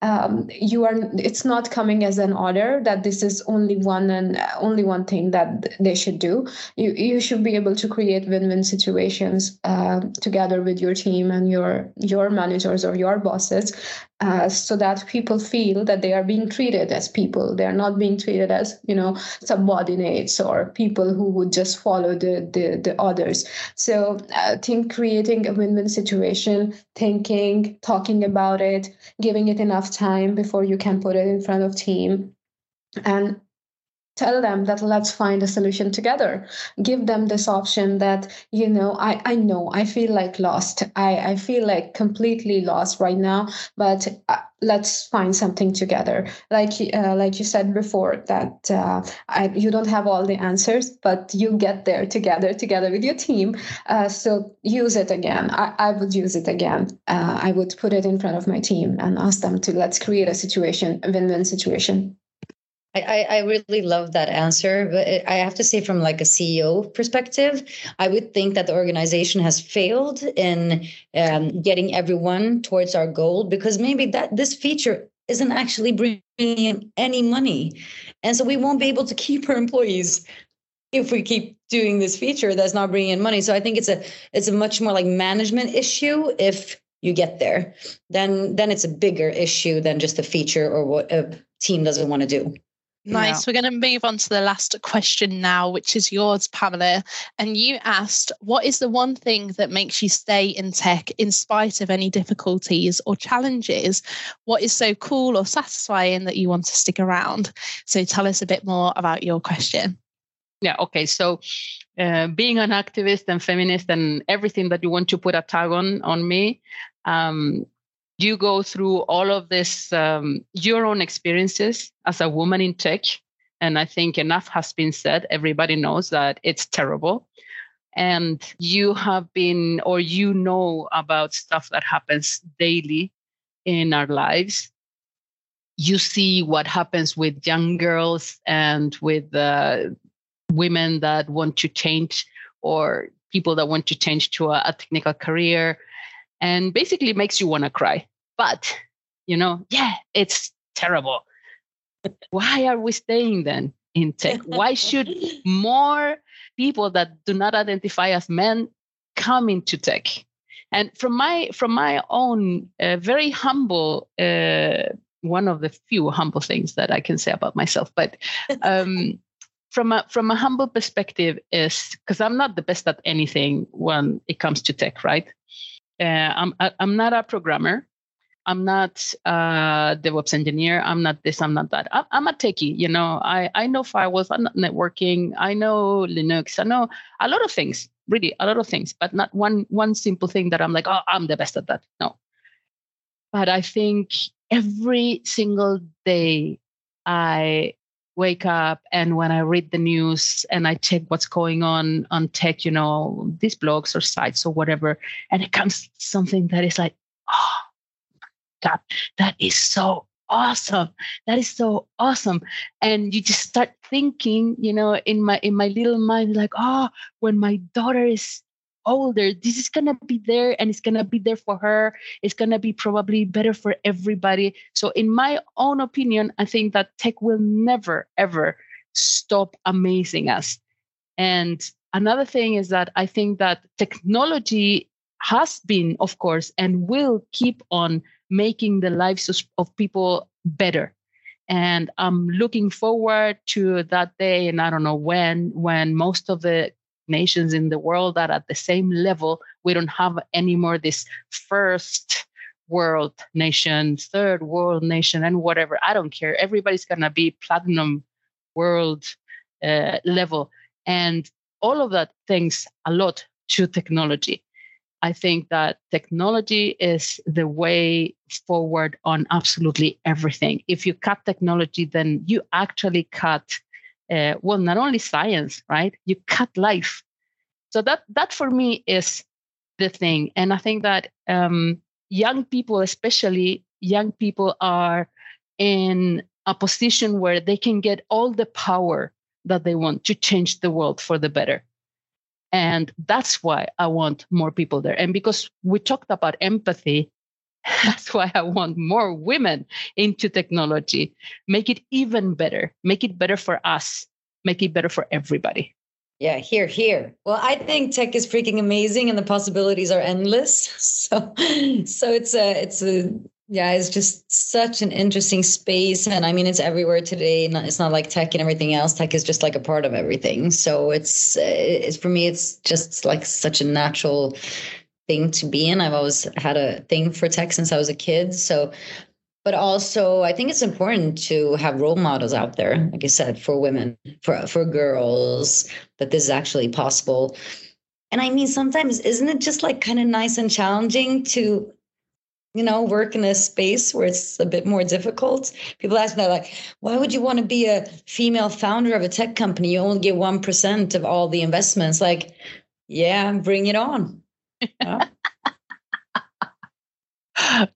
E: Um, you are it's not coming as an order that this is only one and only one thing that they should do. You you should be able to create win-win situations uh, together with your team and your your managers or your bosses uh, so that people feel that they are being treated as people. They are not being treated as you know subordinates or people who would just follow the the, the others. So i think creating a win-win situation thinking talking about it giving it enough time before you can put it in front of team and tell them that let's find a solution together. Give them this option that you know i i know i feel like lost. I i feel like completely lost right now but uh, let's find something together. Like uh, like you said before that uh, I, you don't have all the answers but you get there together together with your team. Uh, so use it again. I, I would use it again. Uh, i would put it in front of my team and ask them to let's create a situation a win-win situation
B: I, I really love that answer, but I have to say, from like a CEO perspective, I would think that the organization has failed in um, getting everyone towards our goal because maybe that this feature isn't actually bringing in any money, and so we won't be able to keep our employees if we keep doing this feature that's not bringing in money. So I think it's a it's a much more like management issue if you get there. Then then it's a bigger issue than just a feature or what a team doesn't want to do.
A: Nice. We're going to move on to the last question now, which is yours, Pamela. And you asked, what is the one thing that makes you stay in tech in spite of any difficulties or challenges? What is so cool or satisfying that you want to stick around? So tell us a bit more about your question.
C: Yeah, okay. So uh, being an activist and feminist and everything that you want to put a tag on on me, um, you go through all of this um, your own experiences as a woman in tech. And i think enough has been said. Everybody knows that it's terrible. And you have been or you know about stuff that happens daily in our lives. You see what happens with young girls and with uh, women that want to change or people that want to change to a, a technical career and basically makes you want to cry but you know yeah it's terrible why are we staying then in tech why should more people that do not identify as men come into tech and from my from my own uh, very humble uh, one of the few humble things that I can say about myself. But um, from a from a humble perspective, is because I'm not the best at anything when it comes to tech, right? Uh, I'm I'm not a programmer. I'm not uh, a DevOps engineer. I'm not this. I'm not that. I'm, I'm a techie. You know, I I know firewalls. I'm not networking. I know Linux. I know a lot of things. Really, a lot of things, but not one one simple thing that I'm like, oh, I'm the best at that. No. But I think every single day I wake up and when I read the news and I check what's going on on tech, you know, these blogs or sites or whatever, and it comes something that is like, oh, God, that is so awesome. That is so awesome. And you just start thinking, you know, in my in my little mind, like, oh, when my daughter is older this is to be there and it's to be there for her it's to be probably better for everybody so in my own opinion i think that tech will never ever stop amazing us and another thing is that i think that technology has been of course and will keep on making the lives of people better. And i'm looking forward to that day and i don't know when when most of the nations in the world that at the same level. We don't have anymore this first world nation third world nation and whatever. I don't care. Everybody's to be platinum world uh, level. And all of that thanks a lot to technology i think that technology is the way forward on absolutely everything. If you cut technology then you actually cut uh, well not only science right? You cut life. So that that for me is the thing. And i think that um, young people especially young people are in a position where they can get all the power that they want to change the world for the better and that's why i want more people there and because we talked about empathy that's why I want more women into technology. Make it even better. Make it better for us. Make it better for everybody.
B: Yeah, here, here. Well, I think tech is freaking amazing, and the possibilities are endless. So, so it's a, it's a, yeah, it's just such an interesting space, and I mean, it's everywhere today. It's not like tech and everything else. Tech is just like a part of everything. So it's, eh, it's for me, it's just like such a natural thing to be in. I've always had a thing for tech since I was a kid. So but also I think it's important to have role models out there, like I said, for women, for for girls, that this is actually possible. And I mean, sometimes isn't it just like kind of nice and challenging to, you know, work in a space where it's a bit more difficult? People ask me like, why would you want to be a female founder of a tech company? You only get one percent of all the investments. Like, yeah, bring it on.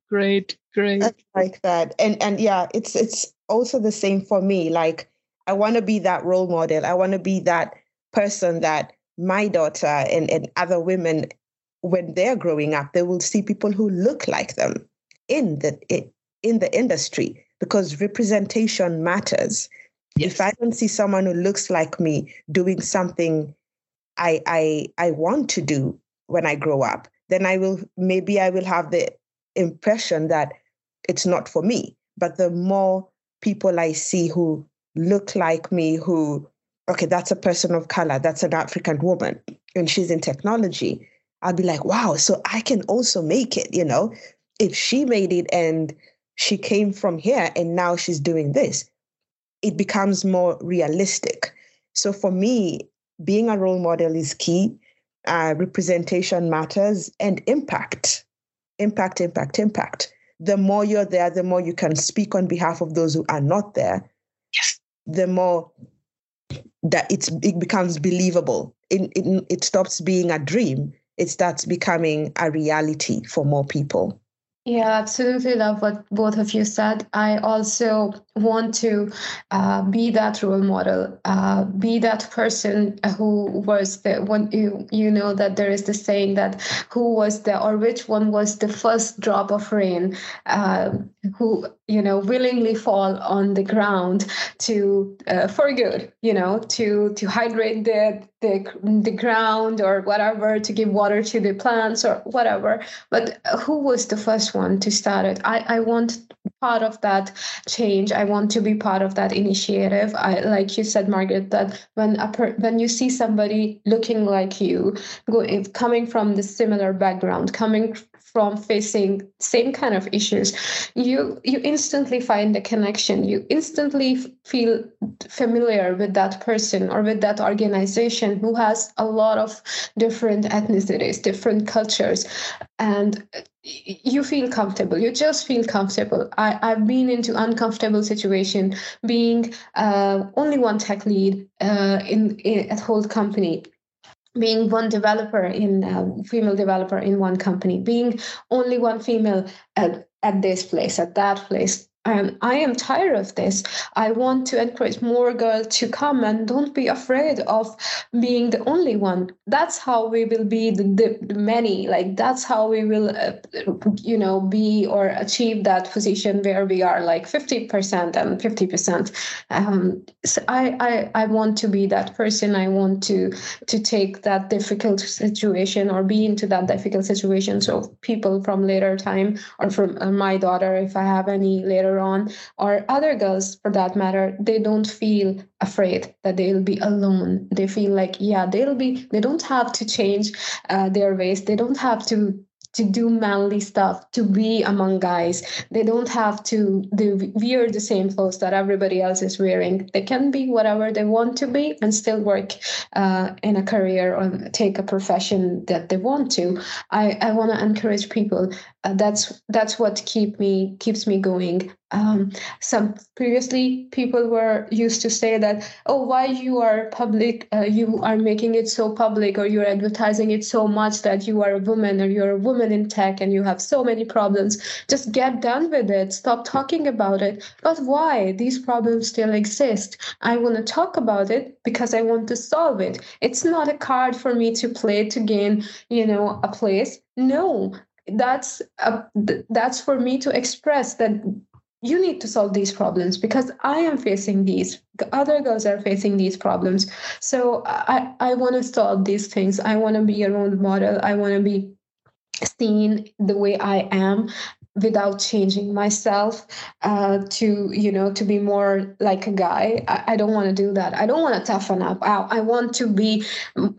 C: great, great.
D: like that. And and yeah, it's it's also the same for me. Like I want to be that role model. I want to be that person that my daughter and, and other women, when they're growing up, they will see people who look like them in the in the industry because representation matters. Yes. If I don't see someone who looks like me doing something I I I want to do when I grow up, then I will maybe I will have the impression that it's not for me. But the more people I see who look like me, who, okay, that's a person of color, that's an African woman, and she's in technology, I'll be like, wow, so I can also make it, you know? If she made it and she came from here and now she's doing this, it becomes more realistic. So for me, being a role model is key. Uh, representation matters and impact impact, impact, impact. The more you're there, the more you can speak on behalf of those who are not there.
C: Yes.
D: The more that it's, it becomes believable. It, it, it stops being a dream. It starts becoming a reality for more people.
E: Yeah, absolutely love what both of you said. I also want to uh, be that role model, uh, be that person who was the one. You you know that there is the saying that who was the or which one was the first drop of rain, uh, who you know willingly fall on the ground to uh, for good, you know, to to hydrate the the the ground or whatever, to give water to the plants or whatever. But who was the first one to start it. I, I want part of that change. I want to be part of that initiative. I like you said, Margaret, that when a per, when you see somebody looking like you, go, coming from the similar background, coming from facing same kind of issues you you instantly find the connection you instantly feel familiar with that person or with that organization who has a lot of different ethnicities different cultures and you feel comfortable. You just feel comfortable. I, i've been into uncomfortable situation being uh, only one tech lead uh, in, in at whole company being one developer in uh, female developer in one company being only one female at, at this place at that place and I am tired of this. I want to encourage more girls to come and don't be afraid of being the only one. That's how we will be the, the, the many. Like that's how we will, uh, you know, be or achieve that position where we are like fifty percent and fifty percent. Um, so I, I I want to be that person. I want to to take that difficult situation or be into that difficult situation. So people from later time or from uh, my daughter, if I have any later later on, or other girls for that matter, they don't feel afraid that they'll be alone. They feel like, yeah, they'll be, they don't have to change uh, their ways. They don't have to to do manly stuff, to be among guys. They don't have to they wear the same clothes that everybody else is wearing. They can be whatever they want to be and still work uh, in a career or take a profession that they want to. I, I want to encourage people. Uh, that's that's what keep me keeps me going um, some previously people were used to say that oh why you are public uh, you are making it so public or you're advertising it so much that you are a woman or you're a woman in tech and you have so many problems. Just get done with it. Stop talking about it. But why? These problems still exist. I want to talk about it because i want to solve it. It's not a card for me to play to gain you know a place. No. That's a, that's for me to express that you need to solve these problems because I am facing these. Other girls are facing these problems. So I, I want to solve these things. I want to be a role model. I want to be seen the way I am without changing myself uh, to you know to be more like a guy. I, I don't want to do that. I don't want to toughen up. I, I want to be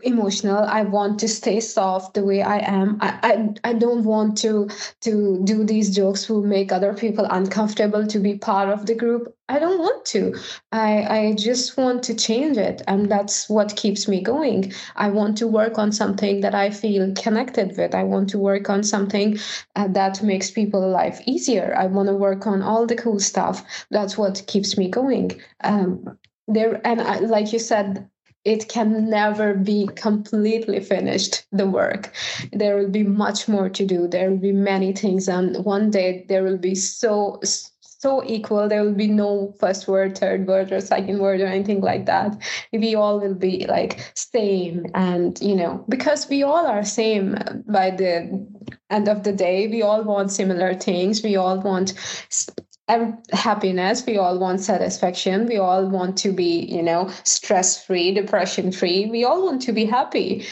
E: emotional. I want to stay soft the way i am. I, I i don't want to to do these jokes who make other people uncomfortable to be part of the group I don't want to. I, I just want to change it. And that's what keeps me going. I want to work on something that I feel connected with. I want to work on something uh, that makes people's life easier. I want to work on all the cool stuff. That's what keeps me going. Um, there and I, like you said, it can never be completely finished the work there will be much more to do there will be many things and one day there will be so so equal. There will be no first word, third word, or second word, or anything like that. We all will be like same, and you know, because we all are same by the end of the day. We all want similar things. We all want happiness we all want satisfaction we all want to be you know stress free depression free we all want to be happy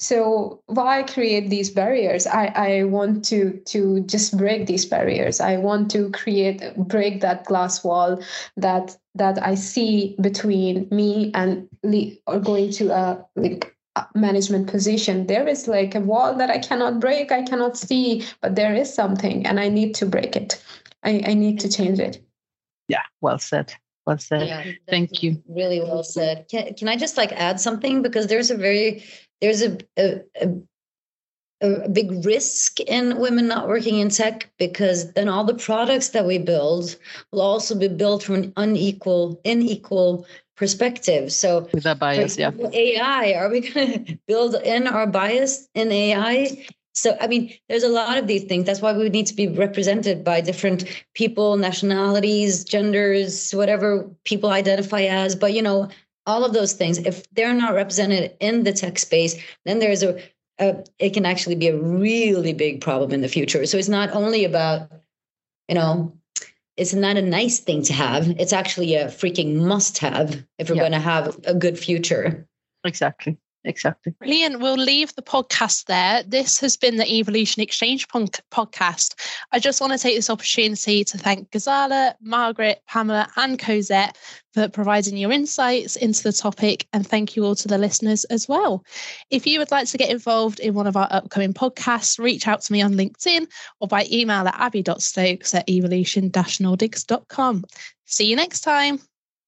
E: so why create these barriers? I i want to to just break these barriers. I want to create break that glass wall that that i see between me and or going to a like management position. There is like a wall that i cannot break i cannot see but there is something and i need to break it. I, I need to change it.
C: Yeah well said. Well said. Yeah, thank you.
B: really well said. Can, can i just like add something? Because there's a very there's a, a, a, a big risk in women not working in tech because then all the products that we build will also be built from an unequal, unequal perspective. So
C: with a bias,
B: example, yeah. AI, are we going to build in our bias in AI? So, I mean, there's a lot of these things. That's why we need to be represented by different people, nationalities, genders, whatever people identify as. But, you know, all of those things, if they're not represented in the tech space, then there's a, a it can actually be a really big problem in the future. So it's not only about, you know, it's not a nice thing to have. It's actually a freaking must have if we're yeah. going to have a good future.
C: Exactly exactly.
A: Brilliant. We'll leave the podcast there. This has been the Evolution Exchange podcast. I just want to take this opportunity to thank Ghazala, Margaret, Pamela, and Cozette for providing your insights into the topic. And thank you all to the listeners as well. If you would like to get involved in one of our upcoming podcasts, reach out to me on LinkedIn or by email at abi.stokes at evolution-nordics.com. See you next time.